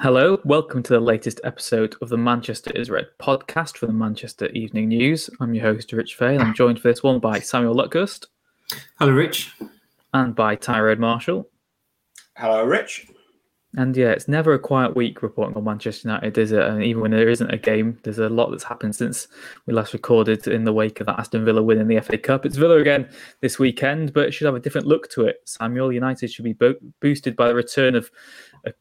Hello, welcome to the latest episode of the Manchester is Red podcast for the Manchester Evening News. I'm your host, Rich Fay, and I'm joined for this one by Samuel Luckhurst. Hello, Rich. And by Tyrone Marshall. Hello, Rich. And yeah, it's never a quiet week reporting on Manchester United, is it? And even when there isn't a game, there's a lot that's happened since we last recorded in the wake of that Aston Villa win in the FA Cup. It's Villa again this weekend, but it should have a different look to it. Samuel United should be bo- boosted by the return of a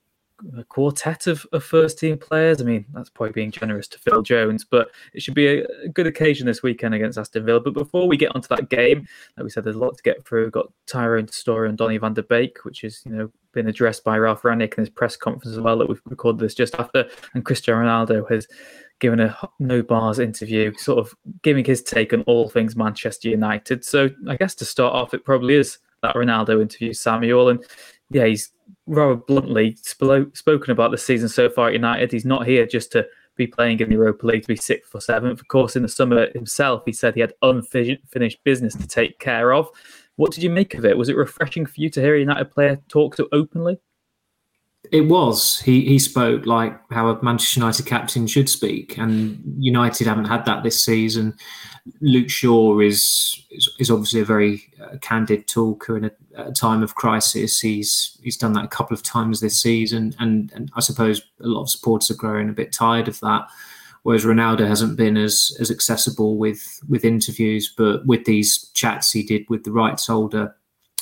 a quartet of, of first team players. I mean, that's probably being generous to Phil Jones, but it should be a, good occasion this weekend against Aston Villa. But before we get onto that game, like we said, there's a lot to get through. We've got Tyrone Story and Donny van der Beek, which is, you know, been addressed by Ralf Rangnick in his press conference as well that we've recorded this just after. And Cristiano Ronaldo has given a no bars interview, sort of giving his take on all things Manchester United. So I guess to start off, it probably is that Ronaldo interview, Samuel. And yeah, he's rather bluntly spoken about the season so far at United. He's not here just to be playing in the Europa League to be sixth or seventh. Of course, in the summer himself, he said he had unfinished business to take care of. What did you make of it? Was it refreshing for you to hear a United player talk so openly? It was. He he spoke like how a Manchester United captain should speak, and United haven't had that this season. Luke Shaw is is, is obviously a very uh, candid talker in a, a, time of crisis. He's he's done that a couple of times this season, and and I suppose a lot of supporters are growing a bit tired of that. Whereas Ronaldo hasn't been as as accessible with with interviews, but with these chats he did with the rights holder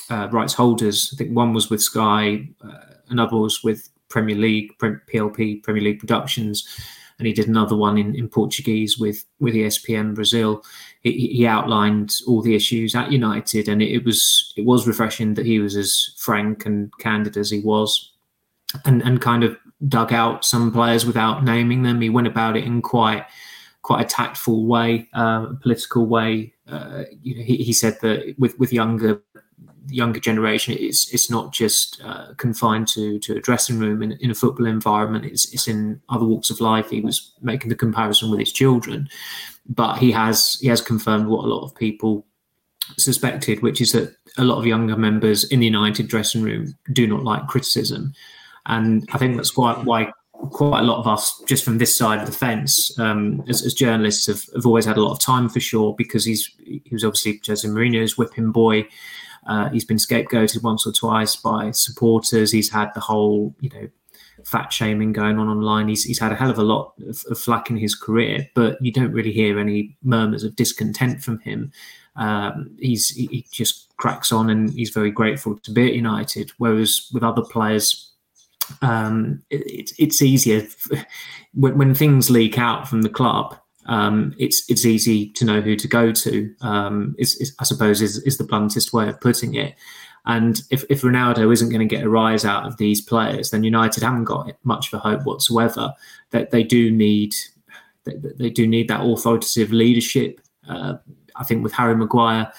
uh, rights holders. I think one was with Sky. Uh, another was with Premier League, PLP, Premier League Productions, and he did another one in, in Portuguese with with ESPN Brazil. He, he outlined all the issues at United, and it, it, was it was refreshing that he was as frank and candid as he was, and and kind of dug out some players without naming them. He went about it in quite quite a tactful way, uh, a political way. Uh, you know, he, he said that with with younger younger generation, it's it's not just uh, confined to to a dressing room in, in a football environment. It's it's in other walks of life. He was making the comparison with his children, but he has he has confirmed what a lot of people suspected, which is that a lot of younger members in the United dressing room do not like criticism, and I think that's quite why quite a lot of us, just from this side of the fence, um, as, as, journalists, have, have, always had a lot of time for Shaw because he's he was obviously Jose Mourinho's whipping boy. Uh, he's been scapegoated once or twice by supporters. He's had the whole, you know, fat shaming going on online. He's, he's had a hell of a lot of, of flack in his career, but you don't really hear any murmurs of discontent from him. Um, he's he just cracks on and he's very grateful to be at United. Whereas with other players, um, it, it's easier when, when, things leak out from the club um, it's it's easy to know who to go to. Um, is, is, I suppose is is the bluntest way of putting it. And if, if Ronaldo isn't going to get a rise out of these players, then United haven't got much of a hope whatsoever. That they, they do need they, they, do need that authoritative leadership. Uh, I think with Harry Maguire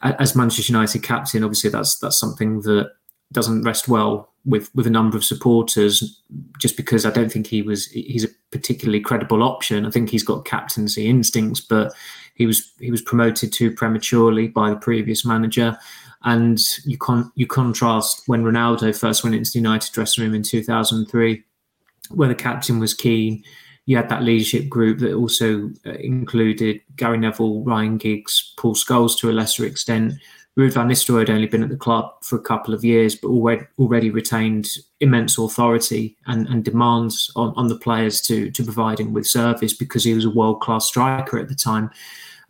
as Manchester United captain, obviously that's that's something that doesn't rest well with with a number of supporters just because I don't think he was he's a particularly credible option. I think he's got captaincy instincts, but he was he was promoted too prematurely by the previous manager. And you con you contrast when Ronaldo first went into the United dressing room in 2003, where the captain was Keane. You had that leadership group that also uh, included Gary Neville, Ryan Giggs, Paul Scholes to a lesser extent, Ruud van Nistelrooy had only been at the club for a couple of years, but already already retained immense authority and, and demands on, on the players to to provide him with service because he was a world class striker at the time.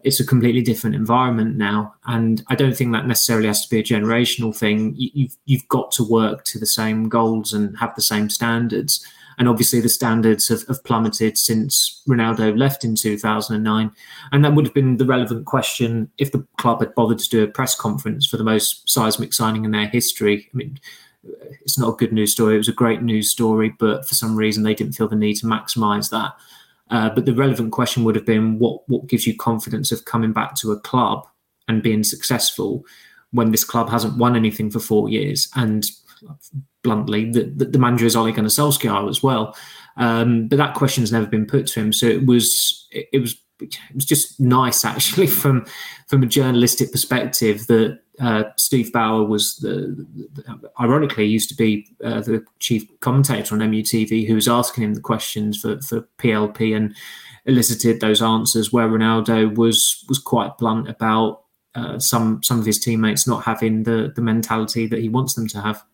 It's a completely different environment now, and I don't think that necessarily has to be a generational thing. You, you've you've got to work to the same goals and have the same standards. And obviously, the standards have, have, plummeted since Ronaldo left in 2009. And that would have been the relevant question if the club had bothered to do a press conference for the most seismic signing in their history. I mean, it's not a good news story. It was a great news story, but for some reason, they didn't feel the need to maximise that. Uh, but the relevant question would have been what what gives you confidence of coming back to a club and being successful when this club hasn't won anything for four years and bluntly, the, the, manager is Ole Gunnar Solskjaer as well. Um, but that question's never been put to him. So it was it, it was it was just nice actually from from a journalistic perspective that uh, Steve Bower was the, the, ironically used to be uh, the chief commentator on MUTV, who was asking him the questions for, for PLP and elicited those answers. Where Ronaldo was was quite blunt about uh, some some of his teammates not having the the mentality that he wants them to have.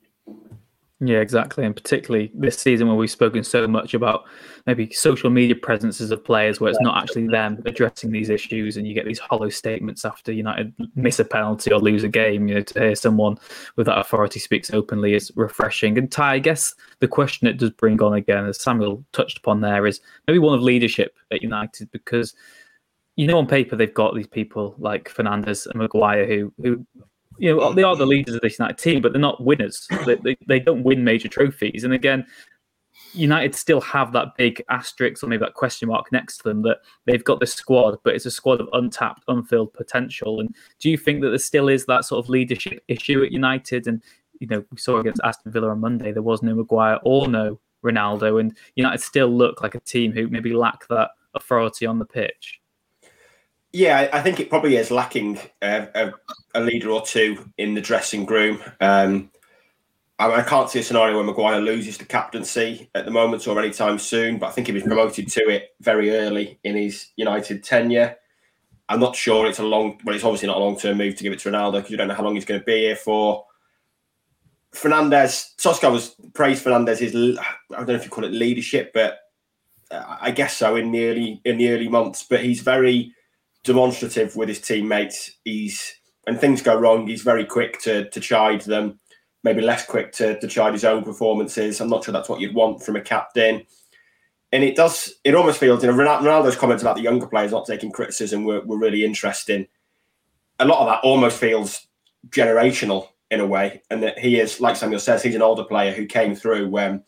Yeah, exactly. And particularly this season where we've spoken so much about maybe social media presences of players where it's not actually them addressing these issues and you get these hollow statements after United miss a penalty or lose a game. You know, to hear someone with that authority speaks openly is refreshing. And Ty, I guess the question it does bring on again, as Samuel touched upon there, is maybe one of leadership at United because you know on paper they've got these people like Fernandes and Maguire who who you know, they are the leaders of this United team, but they're not winners. They, they, they, don't win major trophies. And again, United still have that big asterisk or maybe that question mark next to them that they've got this squad, but it's a squad of untapped, unfilled potential. And do you think that there still is that sort of leadership issue at United? And, you know, we saw against Aston Villa on Monday, there was no Maguire or no Ronaldo. And United still look like a team who maybe lack that authority on the pitch. Yeah, I think it probably is lacking a, a, a leader or two in the dressing room. Um, I, I, can't see a scenario where Maguire loses the captaincy at the moment or anytime soon, but I think he was promoted to it very early in his United tenure. I'm not sure it's a long, well, it's obviously not a long term move to give it to Ronaldo because you don't know how long he's going to be here for. Fernandes, Solskjaer was praised Fernandes' I don't know if you call it leadership, but I guess so in the early in the early months. But he's very demonstrative with his teammates. He's when things go wrong, he's very quick to to chide them. Maybe less quick to, to chide his own performances. I'm not sure that's what you'd want from a captain. And it does. It almost feels, you know, Ronaldo's comments about the younger players not taking criticism were, were really interesting. A lot of that almost feels generational in a way, and that he is, like Samuel says, he's an older player who came through when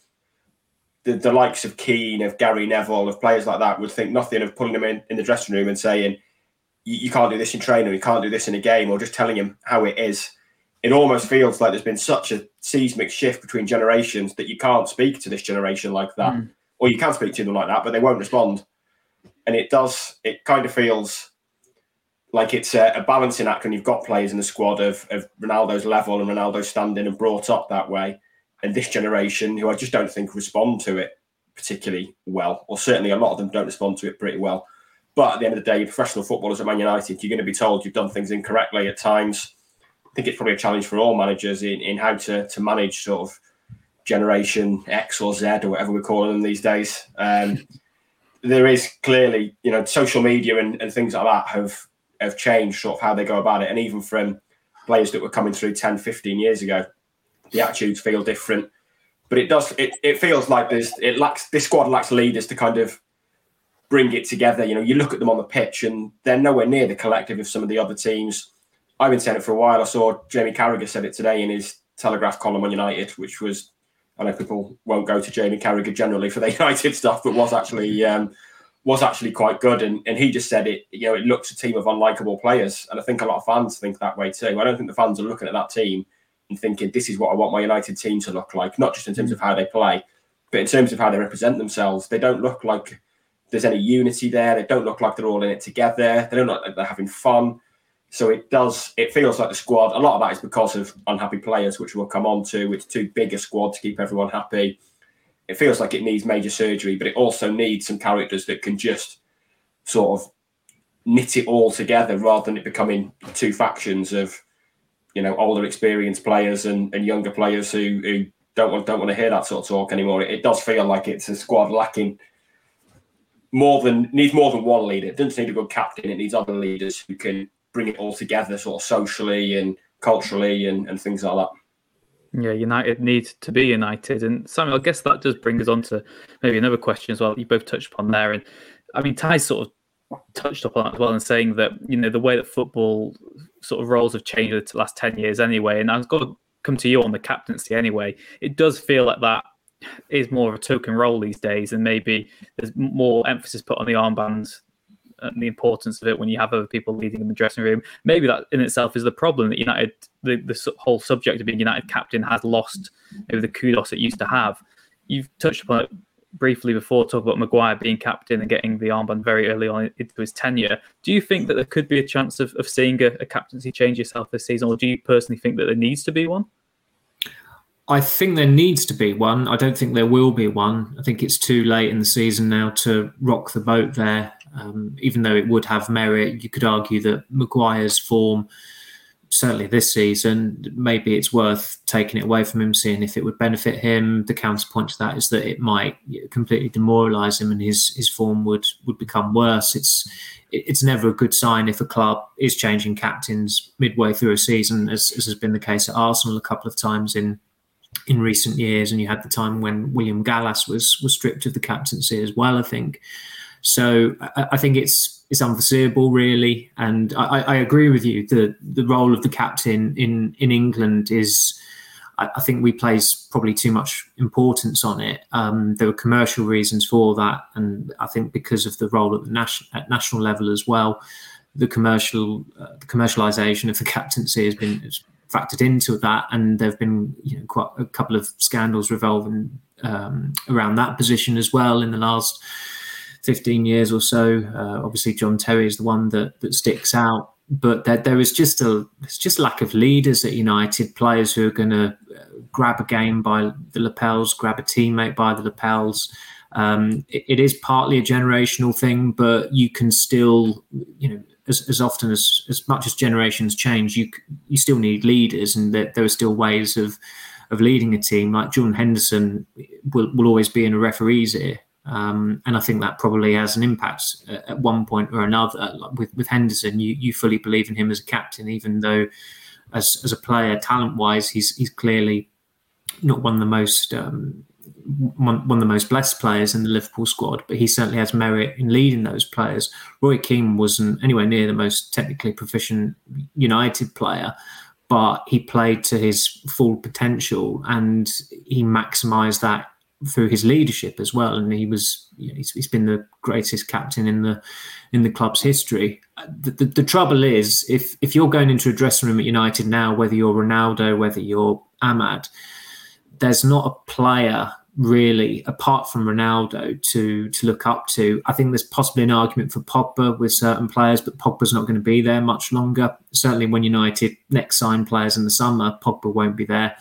the, the likes of Keane, of Gary Neville, of players like that would think nothing of pulling him in, in the dressing room and saying, you, you can't do this in training, you can't do this in a game, or just telling him how it is. It almost feels like there's been such a seismic shift between generations that you can't speak to this generation like that, mm. or you can speak to them like that, but they won't respond. And it does. It kind of feels like it's a, a, balancing act when you've got players in the squad of, of Ronaldo's level and Ronaldo's standing and brought up that way, and this generation who I just don't think respond to it particularly well, or certainly a lot of them don't respond to it pretty well. But at the end of the day, you're professional footballers at Man United, you're going to be told you've done things incorrectly at times. I think it's probably a challenge for all managers in, in how to, to manage sort of generation X or Z or whatever we're calling them these days. Um, there is clearly, you know, social media and, and things like that have have changed sort of how they go about it. And even from players that were coming through 10, 15 years ago, the attitudes feel different. But it does it, it feels like there's it lacks this squad lacks leaders to kind of bring it together. You know, you look at them on the pitch and they're nowhere near the collective of some of the other teams. I've been saying it for a while. I saw Jamie Carragher said it today in his Telegraph column on United, which was I know people won't go to Jamie Carragher generally for the United stuff, but was actually um, was actually quite good. And, and he just said it. You know, it looks a team of unlikable players, and I think a lot of fans think that way too. I don't think the fans are looking at that team and thinking this is what I want my United team to look like, not just in terms of how they play, but in terms of how they represent themselves. They don't look like there's any unity there. They don't look like they're all in it together. They don't look like they're having fun. So it does. It feels like the squad. A lot of that is because of unhappy players, which we'll come on to. It's too big a squad to keep everyone happy. It feels like it needs major surgery, but it also needs some characters that can just sort of knit it all together rather than it becoming two factions of you know older experienced players and, and younger players who, who don't want don't want to hear that sort of talk anymore. It, it does feel like it's a squad lacking more than needs more than one leader. It doesn't need a good captain. It needs other leaders who can bring it all together, sort of socially and culturally and, and things like that. Yeah, United need to be united. And Samuel, I guess that does bring us on to maybe another question as well. You both touched upon there. And I mean, Ty sort of touched upon that as well and saying that, you know, the way that football sort of roles have changed the last 10 years anyway. And I've got to come to you on the captaincy anyway. It does feel like that is more of a token role these days, and maybe there's more emphasis put on the armbands and the importance of it when you have other people leading in the dressing room. Maybe that in itself is the problem that United, the, the whole subject of being United captain, has lost maybe the kudos it used to have. You've touched upon it briefly before talk about Maguire being captain and getting the armband very early on into his tenure. Do you think that there could be a chance of, of seeing a, a captaincy change yourself this season, or do you personally think that there needs to be one? I think there needs to be one. I don't think there will be one. I think it's too late in the season now to rock the boat there. Um, even though it would have merit, you could argue that Maguire's form certainly this season, maybe it's worth taking it away from him, seeing if it would benefit him. The counterpoint to that is that it might completely demoralise him, and his his form would would become worse. It's it's never a good sign if a club is changing captains midway through a season, as, as has been the case at Arsenal a couple of times in in recent years. And you had the time when William Gallas was was stripped of the captaincy as well. I think. So I, I think it's it's unforeseeable, really. And I, I, agree with you. The the role of the captain in in England is, I, I think we place probably too much importance on it. Um, there were commercial reasons for that, and I think because of the role at the national at national level as well, the commercial uh, the commercialization of the captaincy has been factored into that, and there have been you know quite a couple of scandals revolving um, around that position as well in the last 15 years or so. Uh, obviously, John Terry is the one that that sticks out, but there, there is just a there's just lack of leaders at United, players who are going to uh, grab a game by the lapels, grab a teammate by the lapels. Um, it, it is partly a generational thing, but you can still, you know, as, as often as as much as generations change, you you still need leaders, and there, there are still ways of of leading a team. Like Jordan Henderson will, will always be in a referee's ear. Um, and I think that probably has an impact at one point or another. With with Henderson, you you fully believe in him as a captain, even though as as a player, talent wise, he's he's clearly not one of the most um, one, one of the most blessed players in the Liverpool squad, but he certainly has merit in leading those players. Roy Keane wasn't anywhere near the most technically proficient United player, but he played to his full potential and he maximised that through his leadership as well. And he was, you know, he's, he's been the greatest captain in the in the club's history. The, the, the, trouble is, if if you're going into a dressing room at United now, whether you're Ronaldo, whether you're Amad, there's not a player really apart from Ronaldo to to look up to. I think there's possibly an argument for Pogba with certain players, but Pogba's not going to be there much longer. Certainly, when United next sign players in the summer, Pogba won't be there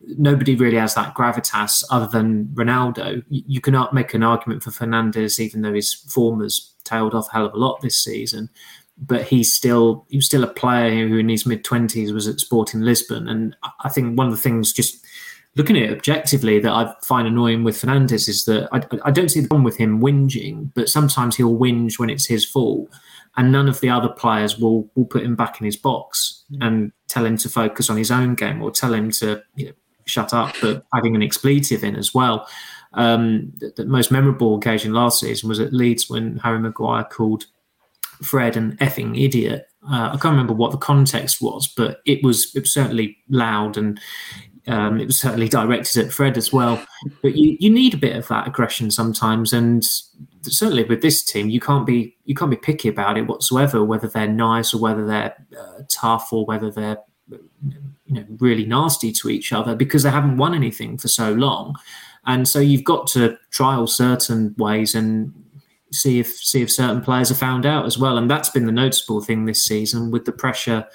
nobody really has that gravitas other than Ronaldo. You cannot make an argument for Fernandes, even though his form has tailed off a hell of a lot this season. But he's still he was still a player who in his mid twenties was at Sporting Lisbon, and I think one of the things just looking at it objectively that I find annoying with Fernandes is that I, I don't see the problem with him whinging, but sometimes he'll whinge when it's his fault, and none of the other players will will put him back in his box mm. and tell him to focus on his own game or tell him to you know, shut up, but having an expletive in as well. Um, the, the, most memorable occasion last season was at Leeds when Harry Maguire called Fred an effing idiot. Uh, I can't remember what the context was, but it was it was certainly loud and um, it was certainly directed at Fred as well. But you, you need a bit of that aggression sometimes, and certainly with this team, you can't be you can't be picky about it whatsoever. Whether they're nice or whether they're uh, tough or whether they're you know really nasty to each other because they haven't won anything for so long and so you've got to trial certain ways and see if see if certain players are found out as well and that's been the noticeable thing this season with the pressure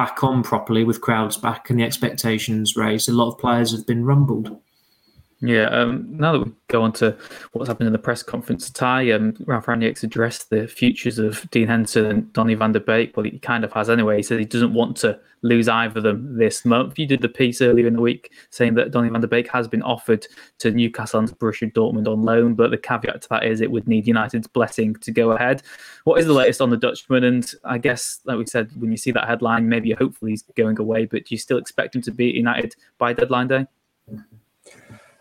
back on properly with crowds back and the expectations raised. A lot of players have been rumbled yeah, um, now that we go on to what's happened in the press conference, Ty, um, Ralf Rangnick's addressed the futures of Dean Henderson and Donny van der Beek. Well, he kind of has anyway. He said he doesn't want to lose either of them this month. You did the piece earlier in the week saying that Donny van der Beek has been offered to Newcastle and Borussia Dortmund on loan, but the caveat to that is it would need United's blessing to go ahead. What is the latest on the Dutchman? And I guess, like we said, when you see that headline, maybe hopefully he's going away, but do you still expect him to be United by deadline day?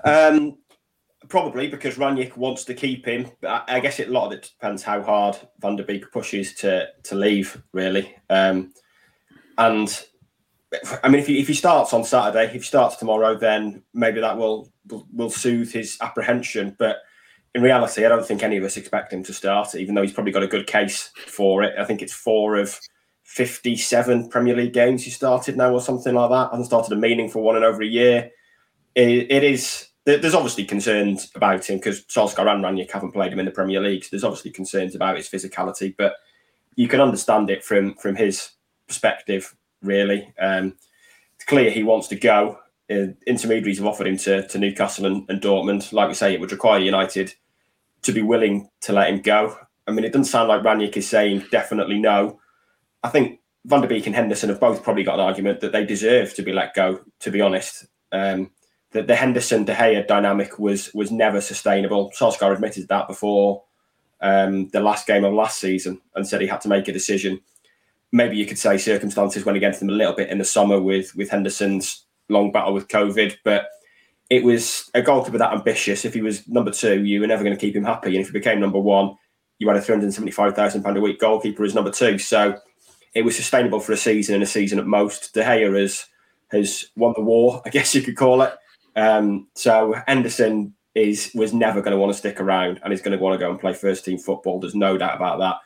Um, probably because Rangnick wants to keep him. But I, I, guess it, a lot of it depends how hard Van der Beek pushes to to leave, really. Um, and I mean, if he, if he starts on Saturday, if he starts tomorrow, then maybe that will will soothe his apprehension. But in reality, I don't think any of us expect him to start, even though he's probably got a good case for it. I think it's four of 57 Premier League games he started now, or something like that. Hasn't started a meaningful one in over a year. it, it is there's obviously concerns about him because Solskjaer and Rangnick haven't played him in the Premier League. So there's obviously concerns about his physicality, but you can understand it from from his perspective. Really, um, it's clear he wants to go. Uh, intermediaries have offered him to, to Newcastle and, and Dortmund. Like we say, it would require United to be willing to let him go. I mean, it doesn't sound like Rangnick is saying definitely no. I think Van der Beek and Henderson have both probably got an argument that they deserve to be let go. To be honest, um, the, the Henderson De Gea dynamic was was never sustainable. Solskjaer admitted that before um, the last game of last season and said he had to make a decision. Maybe you could say circumstances went against him a little bit in the summer with with Henderson's long battle with COVID, but it was a goalkeeper that ambitious. If he was number two, you were never going to keep him happy, and if he became number one, you had a three hundred seventy-five thousand pound a week goalkeeper as number two. So it was sustainable for a season and a season at most. De Gea has has won the war, I guess you could call it. Um, so Henderson is was never going to want to stick around and he's going to want to go and play first team football. There's no doubt about that.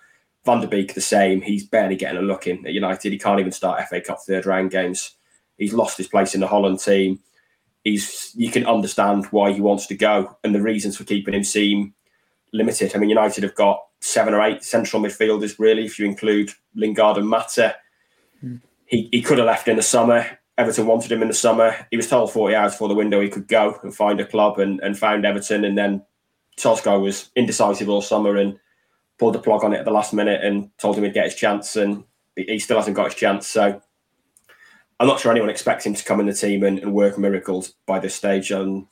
Van der Beek the same. He's barely getting a look in at United. He can't even start FA Cup third round games. He's lost his place in the Holland team. He's you can understand why he wants to go and the reasons for keeping him seem limited. I mean, United have got seven or eight central midfielders really, if you include Lingard and Mata. Mm. He, he could have left in the summer. Everton wanted him in the summer. He was told 40 hours before the window he could go and find a club and, and found Everton. And then Solskjaer was indecisive all summer and pulled the plug on it at the last minute and told him he'd get his chance. And he still hasn't got his chance. So I'm not sure anyone expects him to come in the team and, and work miracles by this stage. And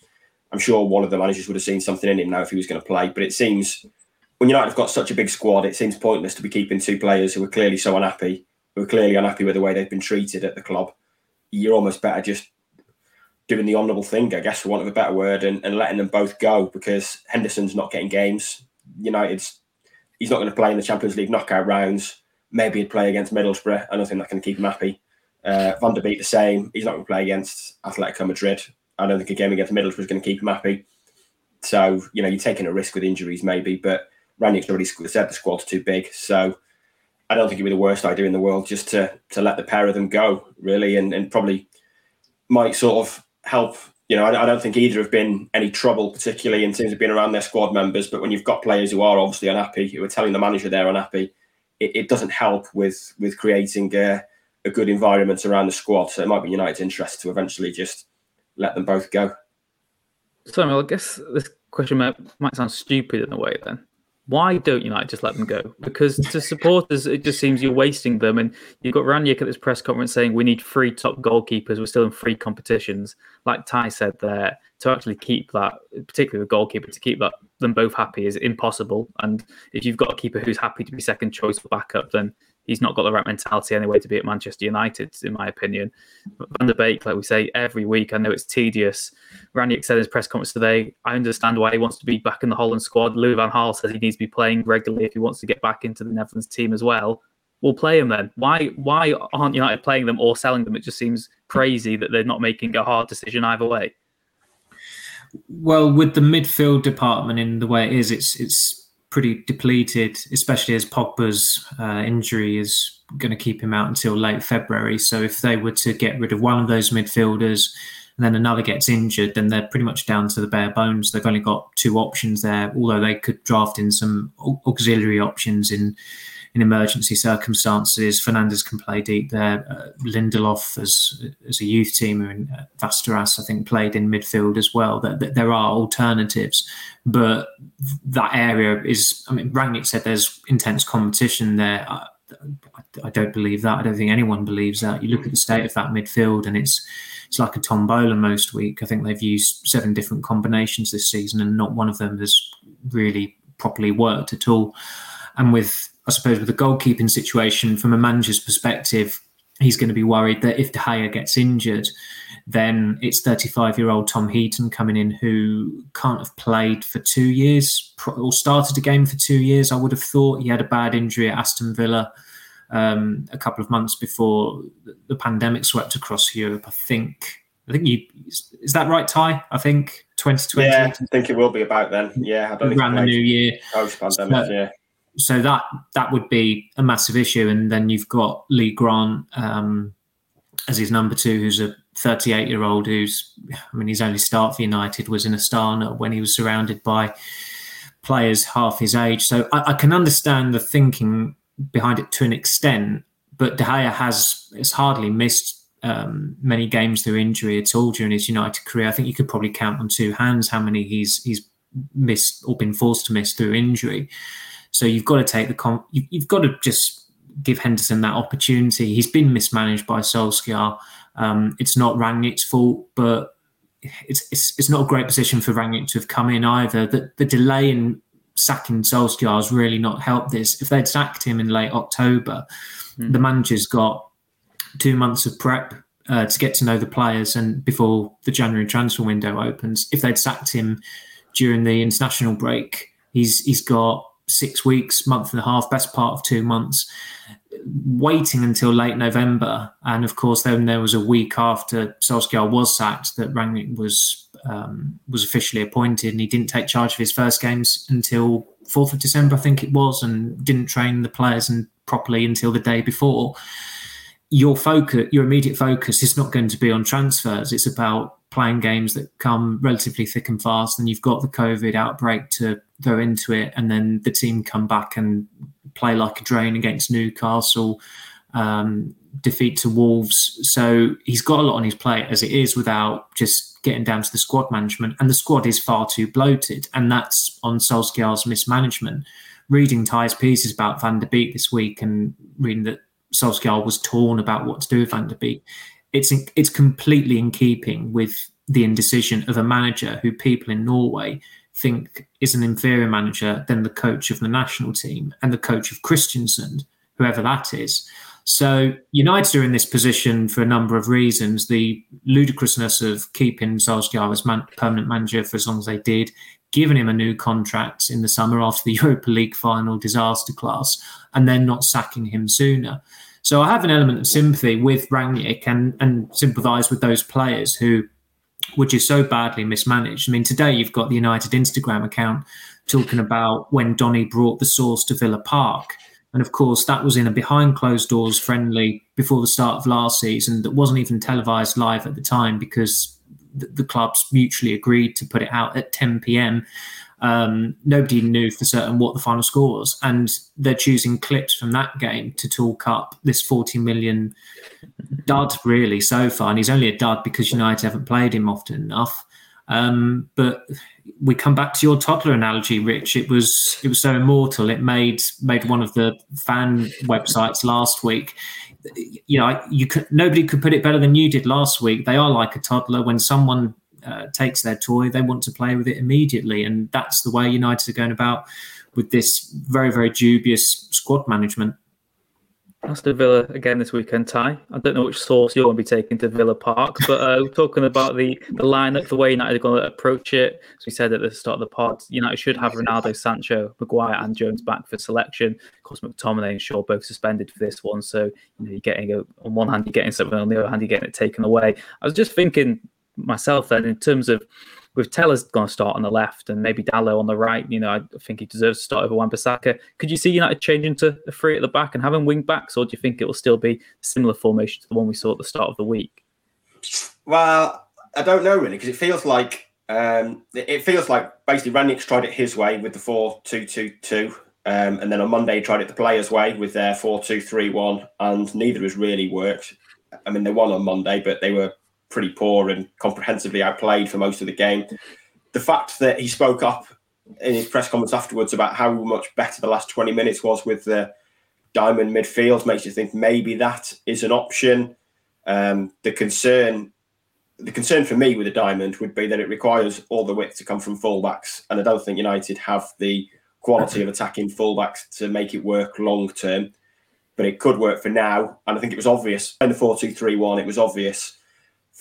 I'm sure one of the managers would have seen something in him now if he was going to play. But it seems when United have got such a big squad, it seems pointless to be keeping two players who are clearly so unhappy, who are clearly unhappy with the way they've been treated at the club you're almost better just doing the honourable thing, I guess, for want of a better word, and, and letting them both go because Henderson's not getting games. United's he's not going to play in the Champions League knockout rounds. Maybe he'd play against Middlesbrough. I don't think that's going to keep him happy. Uh, Van der Beek the same. He's not going to play against Atletico Madrid. I don't think a game against Middlesbrough is going to keep him happy. So you know you're taking a risk with injuries maybe, but Rangnick's already said the squad's too big. So I don't think it'd be the worst idea in the world just to to let the pair of them go, really, and, and probably might sort of help. You know, I, I, don't think either have been any trouble, particularly in terms of being around their squad members. But when you've got players who are obviously unhappy, who are telling the manager they're unhappy, it, it doesn't help with with creating a, a good environment around the squad. So it might be United's interest to eventually just let them both go. Samuel, I guess this question might, might sound stupid in a way then, why don't United just let them go? Because to supporters, it just seems you're wasting them. And you've got Rangnick at this press conference saying we need three top goalkeepers. We're still in three competitions. Like Ty said there, to actually keep that, particularly the goalkeeper, to keep that them both happy is impossible. And if you've got a keeper who's happy to be second choice for backup, then he's not got the right mentality anyway to be at Manchester United, in my opinion. Van der Beek, like we say every week, I know it's tedious. Rangnick said in his press conference today, I understand why he wants to be back in the Holland squad. Louis van Gaal says he needs to be playing regularly if he wants to get back into the Netherlands team as well. We'll play him then. Why why aren't United playing them or selling them? It just seems crazy that they're not making a hard decision either way. Well, with the midfield department in the way it is, it's it's pretty depleted, especially as Pogba's uh, injury is going to keep him out until late February. So if they were to get rid of one of those midfielders and then another gets injured, then they're pretty much down to the bare bones. They've only got two options there, although they could draft in some auxiliary options in in emergency circumstances. Fernandes can play deep there. Uh, Lindelof, as as a youth teamer, and uh, Västerås, I think, played in midfield as well. That, that there are alternatives, but that area is. I mean, Rangnick said there's intense competition there. I, I don't believe that. I don't think anyone believes that. You look at the state of that midfield, and it's it's like a tombola most week. I think they've used seven different combinations this season, and not one of them has really properly worked at all. And with I suppose with the goalkeeping situation, from a manager's perspective, he's going to be worried that if De Gea gets injured, then it's 35 year old Tom Heaton coming in who can't have played for two years or started a game for two years. I would have thought he had a bad injury at Aston Villa um, a couple of months before the pandemic swept across Europe. I think. I think you is that right, Ty? I think 2020. Yeah, I think it will be about then. Yeah, I don't around the new year. Post pandemic, yeah so that that would be a massive issue. And then you've got Lee Grant um, as his number two, who's a 38 year old who's, I mean, his only start for United was in Astana when he was surrounded by players half his age. So I, I can understand the thinking behind it to an extent, but De Gea has, has hardly missed um, many games through injury at all during his United career. I think you could probably count on two hands how many he's he's missed or been forced to miss through injury. So you've got to take the con- you've got to just give Henderson that opportunity. He's been mismanaged by Solskjaer. Um, it's not Rangnick's fault, but it's, it's it's not a great position for Rangnick to have come in either. The, the delay in sacking Solskjaer has really not helped this. If they'd sacked him in late October, mm. the manager's got two months of prep uh, to get to know the players and before the January transfer window opens. If they'd sacked him during the international break, he's he's got six weeks, month and a half, best part of two months, waiting until late November. And of course, then there was a week after Solskjaer was sacked that Rangnick was um, was officially appointed, and he didn't take charge of his first games until fourth of December, I think it was, and didn't train the players and properly until the day before. Your focus, your immediate focus, is not going to be on transfers. It's about playing games that come relatively thick and fast, and you've got the COVID outbreak to go into it, and then the team come back and play like a drain against Newcastle, um, defeat to Wolves. So he's got a lot on his plate as it is without just getting down to the squad management, and the squad is far too bloated, and that's on Solskjaer's mismanagement. Reading Ty's pieces about Van der Beek this week and reading that Solskjaer was torn about what to do with Van der Beek it's in, it's completely in keeping with the indecision of a manager who people in Norway think is an inferior manager than the coach of the national team and the coach of Christensen, whoever that is. So United are in this position for a number of reasons. The ludicrousness of keeping Solskjaer as man- permanent manager for as long as they did, giving him a new contract in the summer after the Europa League final disaster class, and then not sacking him sooner. So I have an element of sympathy with Rangnick and, and sympathise with those players who were is so badly mismanaged. I mean, today you've got the United Instagram account talking about when Donny brought the sauce to Villa Park. And of course, that was in a behind closed doors friendly before the start of last season that wasn't even televised live at the time because the, the clubs mutually agreed to put it out at 10 p.m. Um, nobody knew for certain what the final score was, and they're choosing clips from that game to talk up this 40 million dud, really, so far. And he's only a dud because United haven't played him often enough. Um, but we come back to your toddler analogy, Rich. It was it was so immortal. It made made one of the fan websites last week. You know, you could nobody could put it better than you did last week. They are like a toddler. When someone uh, takes their toy, they want to play with it immediately, and that's the way United are going about with this very very dubious squad management. Aston Villa again this weekend, Ty. I don't know which source you're going to be taking to Villa Park, but uh, talking about the the lineup, the way United are going to approach it. As we said at the start of the pod, United should have Ronaldo, Sancho, Maguire, and Jones back for selection. Of course, McTominay and Shaw both suspended for this one, so you know you're getting a, on one hand you're getting something, on the other hand you're getting it taken away. I was just thinking myself then in terms of with Telles going to start on the left and maybe Dalot on the right. You know, I think he deserves to start over Wan-Bissaka. Could you see United changing to a three at the back and having wing backs, or do you think it will still be similar formation to the one we saw at the start of the week? Well, I don't know really because it feels like um, it feels like basically Rangnick's tried it his way with the four-two-two-two, um, and then on Monday he tried it the players' way with their four-two-three-one, and neither has really worked. I mean, they won on Monday, but they were pretty poor and comprehensively outplayed for most of the game. The fact that he spoke up in his press conference afterwards about how much better the last 20 minutes was with the diamond midfield makes you think maybe that is an option. Um, the concern the concern for me with a diamond would be that it requires all the width to come from fullbacks, and I don't think United have the quality of attacking fullbacks to make it work long term. But it could work for now, and I think it was obvious in the four-two-three-one. It was obvious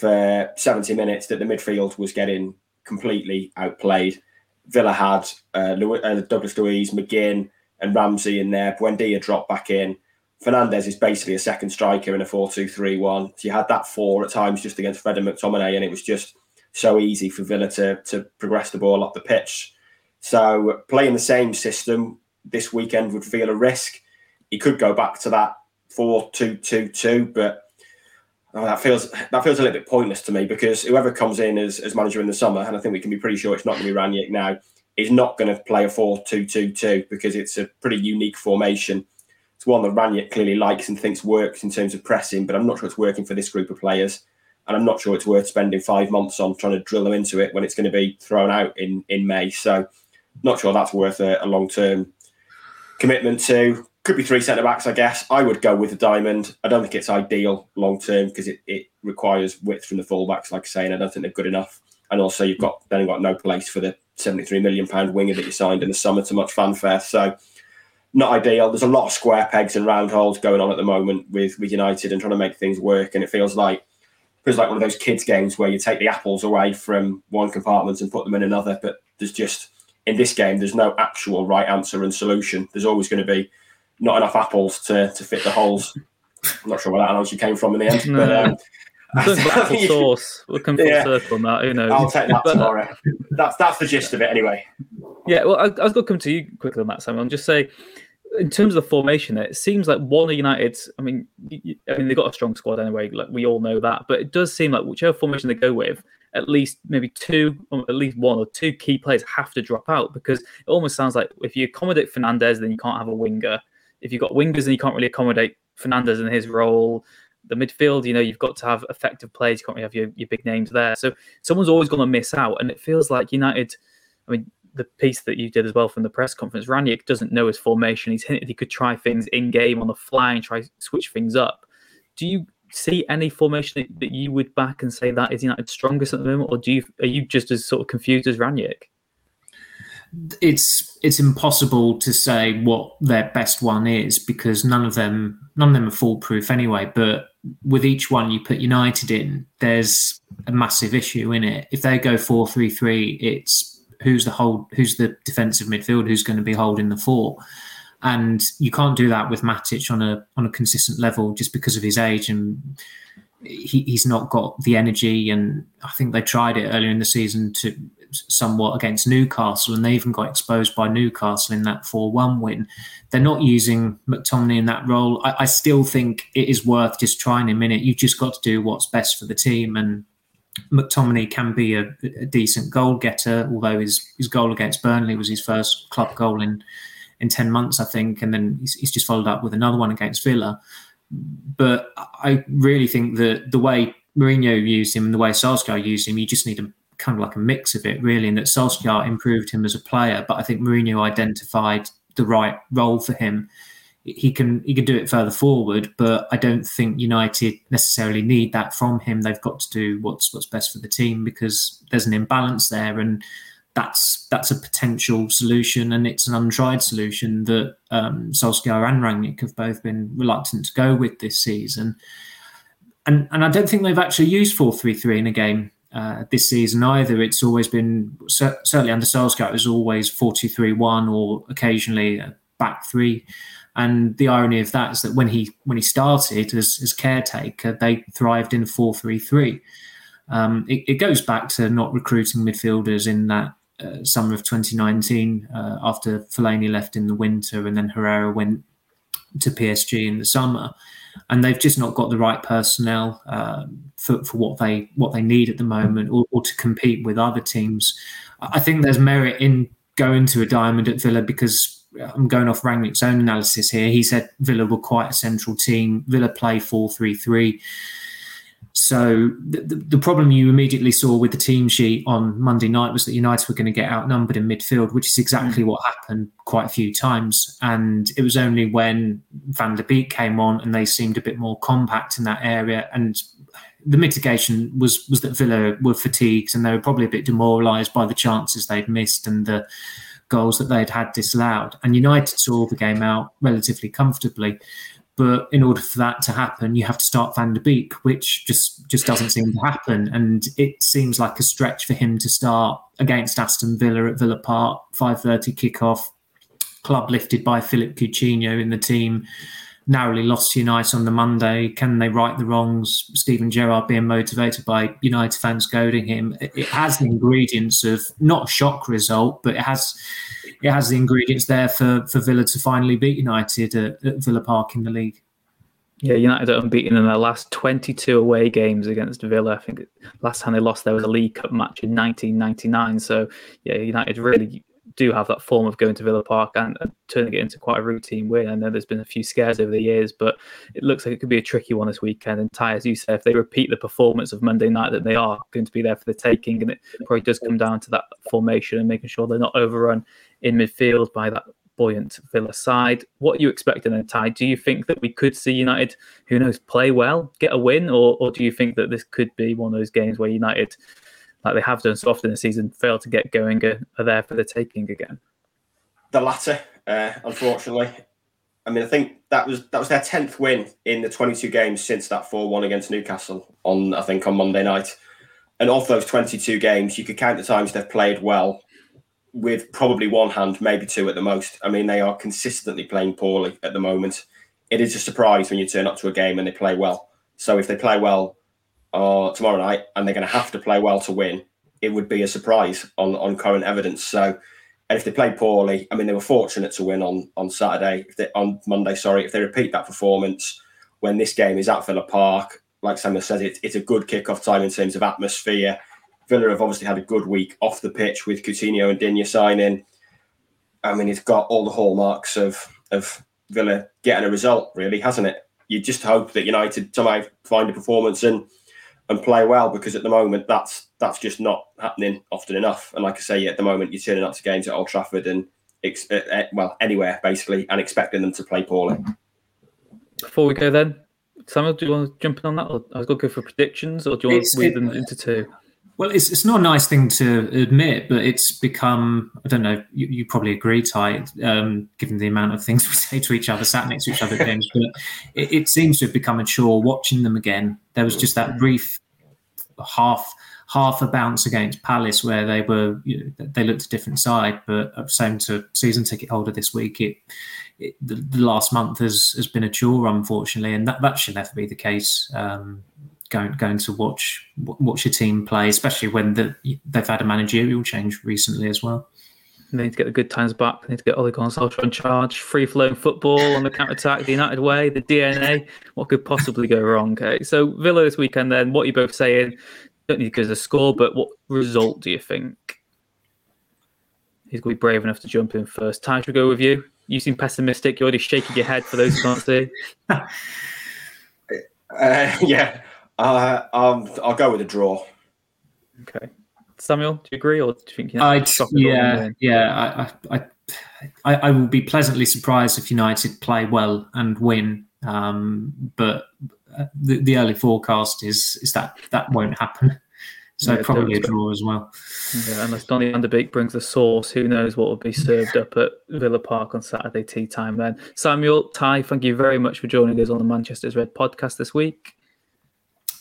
for 70 minutes that the midfield was getting completely outplayed. Villa had uh, uh, Douglas Luiz, McGinn, and Ramsey in there. Buendia dropped back in. Fernandes is basically a second striker in a 4 2 3 1. So you had that four at times just against Fred and McTominay, and it was just so easy for Villa to, to progress the ball up the pitch. So playing the same system this weekend would feel a risk. He could go back to that 4 2 2 2, but Oh, that feels that feels a little bit pointless to me because whoever comes in as, as manager in the summer, and I think we can be pretty sure it's not going to be Rangnick now, is not going to play a 4-2-2-2 because it's a pretty unique formation. It's one that Rangnick clearly likes and thinks works in terms of pressing, but I'm not sure it's working for this group of players, and I'm not sure it's worth spending five months on trying to drill them into it when it's going to be thrown out in in May. So, not sure that's worth a, a long term commitment to could be three centre backs, I guess. I would go with a diamond. I don't think it's ideal long term because it, it requires width from the fullbacks, like I say, and I don't think they're good enough. And also, you've got then got no place for the seventy-three million pound winger that you signed in the summer to much fanfare. So, not ideal. There's a lot of square pegs and round holes going on at the moment with with United and trying to make things work. And it feels like it feels like one of those kids' games where you take the apples away from one compartment and put them in another. But there's just in this game, there's no actual right answer and solution. There's always going to be not enough apples to, to fit the holes. I'm not sure where that analogy came from in the end, no. but um, apple sauce. We'll come full yeah, circle on that. Who knows? I'll take that but, tomorrow. That's that's the gist of it, anyway. Yeah, well, I, I was going to come to you quickly on that, Simon. I'll just say, in terms of the formation, it seems like one of United's. I mean, I mean, they've got a strong squad anyway. Like we all know that, but it does seem like whichever formation they go with, at least maybe two, or at least one or two key players have to drop out because it almost sounds like if you accommodate Fernandes, then you can't have a winger if you've got wingers and you can't really accommodate Fernandes and his role, the midfield, you know, you've got to have effective players. You can't really have your, your big names there. So someone's always going to miss out. And it feels like United, I mean, the piece that you did as well from the press conference, Rangnick doesn't know his formation. He's hinted he could try things in game on the fly and try switch things up. Do you see any formation that, you would back and say that is United's strongest at the moment, or do you are you just as sort of confused as Rangnick? It's it's impossible to say what their best one is because none of them none of them are foolproof anyway. But with each one you put United in, there's a massive issue in it. If they go four three three, it's who's the hold who's the defensive midfield who's going to be holding the four. And you can't do that with Matic on a on a consistent level just because of his age and he, he's not got the energy. And I think they tried it earlier in the season to somewhat against Newcastle, and they even got exposed by Newcastle in that 4 1 win. They're not using McTominay in that role. I, I, still think it is worth just trying him in it. You've just got to do what's best for the team. And McTominay can be a, a decent goal getter, although his, his goal against Burnley was his first club goal in, in 10 months, I think. And then he's, he's just followed up with another one against Villa. But I really think that the way Mourinho used him and the way Solskjaer used him, you just need to kind of like a mix of it, really, and that Solskjaer improved him as a player. But I think Mourinho identified the right role for him. He can he can do it further forward, but I don't think United necessarily need that from him. They've got to do what's what's best for the team because there's an imbalance there, and that's that's a potential solution, and it's an untried solution that um, Solskjaer and Rangnick have both been reluctant to go with this season. And and I don't think they've actually used four three three in a game uh, this season either. It's always been certainly under Solskjaer. It was always four two three one or occasionally back three. And the irony of that is that when he when he started as, as caretaker, they thrived in four three three. Um, it, it, goes back to not recruiting midfielders in that uh, summer of 2019 uh, after Fellaini left in the winter and then Herrera went to PSG in the summer and they've just not got the right personnel um, for, for what they what they need at the moment, or, or, to compete with other teams. I think there's merit in going to a diamond at Villa because I'm going off Rangnick's own analysis here. He said Villa were quite a central team. Villa play four three three. So the, the, the, problem you immediately saw with the team sheet on Monday night was that United were going to get outnumbered in midfield, which is exactly mm. what happened quite a few times. And it was only when Van der Beek came on and they seemed a bit more compact in that area. And the mitigation was was that Villa were fatigued and they were probably a bit demoralised by the chances they'd missed and the goals that they'd had disallowed. And United saw the game out relatively comfortably. But in order for that to happen, you have to start Van der Beek, which just just doesn't seem to happen. And it seems like a stretch for him to start against Aston Villa at Villa Park, five thirty kickoff, club lifted by Philippe Coutinho in the team narrowly lost to United on the Monday. Can they right the wrongs? Steven Gerrard being motivated by United fans goading him. It, has the ingredients of not a shock result, but it has it has the ingredients there for, for Villa to finally beat United at, at Villa Park in the league. Yeah, United are unbeaten in their last 22 away games against Villa. I think last time they lost there was a League Cup match in 1999. So, yeah, United really do have that form of going to Villa Park and, and, turning it into quite a routine win. I know there's been a few scares over the years, but it looks like it could be a tricky one this weekend. And Ty, as you say, if they repeat the performance of Monday night, that they are going to be there for the taking, and it probably does come down to that formation and making sure they're not overrun in midfield by that buoyant Villa side. What are you expecting then, Ty? Do you think that we could see United, who knows, play well, get a win, or, or do you think that this could be one of those games where United, like they have done so often this season, fail to get going, are there for the taking again? The latter, uh, unfortunately. I mean, I think that was that was their tenth win in the 22 games since that 4-1 against Newcastle on I think on Monday night. And of those 22 games, you could count the times they've played well with probably one hand, maybe two at the most. I mean, they are consistently playing poorly at the moment. It is a surprise when you turn up to a game and they play well. So if they play well uh, tomorrow night and they're going to have to play well to win, it would be a surprise on, on current evidence. So, and if they play poorly, I mean, they were fortunate to win on on Saturday, if they, on Monday. Sorry, if they repeat that performance when this game is at Villa Park, like Samuel said, it, it's a good kick-off time in terms of atmosphere Villa have obviously had a good week off the pitch with Coutinho and Digne signing. I mean, it's got all the hallmarks of of Villa getting a result, really, hasn't it? You just hope that United somehow find a performance and and play well because at the moment that's that's just not happening often enough. And like I say, at the moment you're turning up to games at Old Trafford and uh, well anywhere basically and expecting them to play poorly. Before we go, then Samuel, do you want to jump in on that? Or I was going to go for predictions, or do you want it's, to weave them into two? Well, it's it's not a nice thing to admit, but it's become I don't know. You, you probably agree, Ty, um, given the amount of things we say to each other, sat next to each other games. But it, it, seems to have become a chore watching them again. There was just that brief half half a bounce against Palace where they were you know, they looked a different side, but same to season ticket holder this week. It, it the, the, last month has has been a chore, unfortunately, and that that should never be the case. Um, going going to watch watch your team play, especially when the, they've had a managerial change recently as well. They need to get the good times back. They need to get Ole Gunnar Solskjaer in charge. Free flowing football on the counter attack, the United way, the DNA. What could possibly go wrong? Okay, so Villa this weekend. Then what are you both saying? Don't need to give us a score, but what result do you think? He's going to be brave enough to jump in first. Ty, should we go with you? You seem pessimistic. You're already shaking your head for those who can't see. Uh, yeah, uh, um, I'll go with a draw. Okay, Samuel, do you agree, or do you think? You know, yeah, yeah. I, I, I, I will be pleasantly surprised if United play well and win. Um, but uh, the, the early forecast is is that that won't happen. So yeah, probably a draw as well. Yeah, unless Donny van de Beek brings the sauce, who knows what will be served up at Villa Park on Saturday tea time then. Samuel, Ty, thank you very much for joining us on the Manchester's Red podcast this week.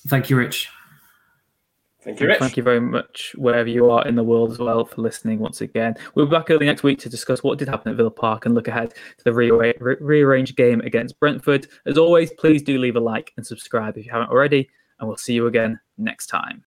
Thank you, Rich. Thank you, Rich. Thank you very much, wherever you are in the world as well, for listening once again. We'll be back early next week to discuss what did happen at Villa Park and look ahead to the re- re- rearranged game against Brentford. As always, please do leave a like and subscribe if you haven't already, and we'll see you again next time.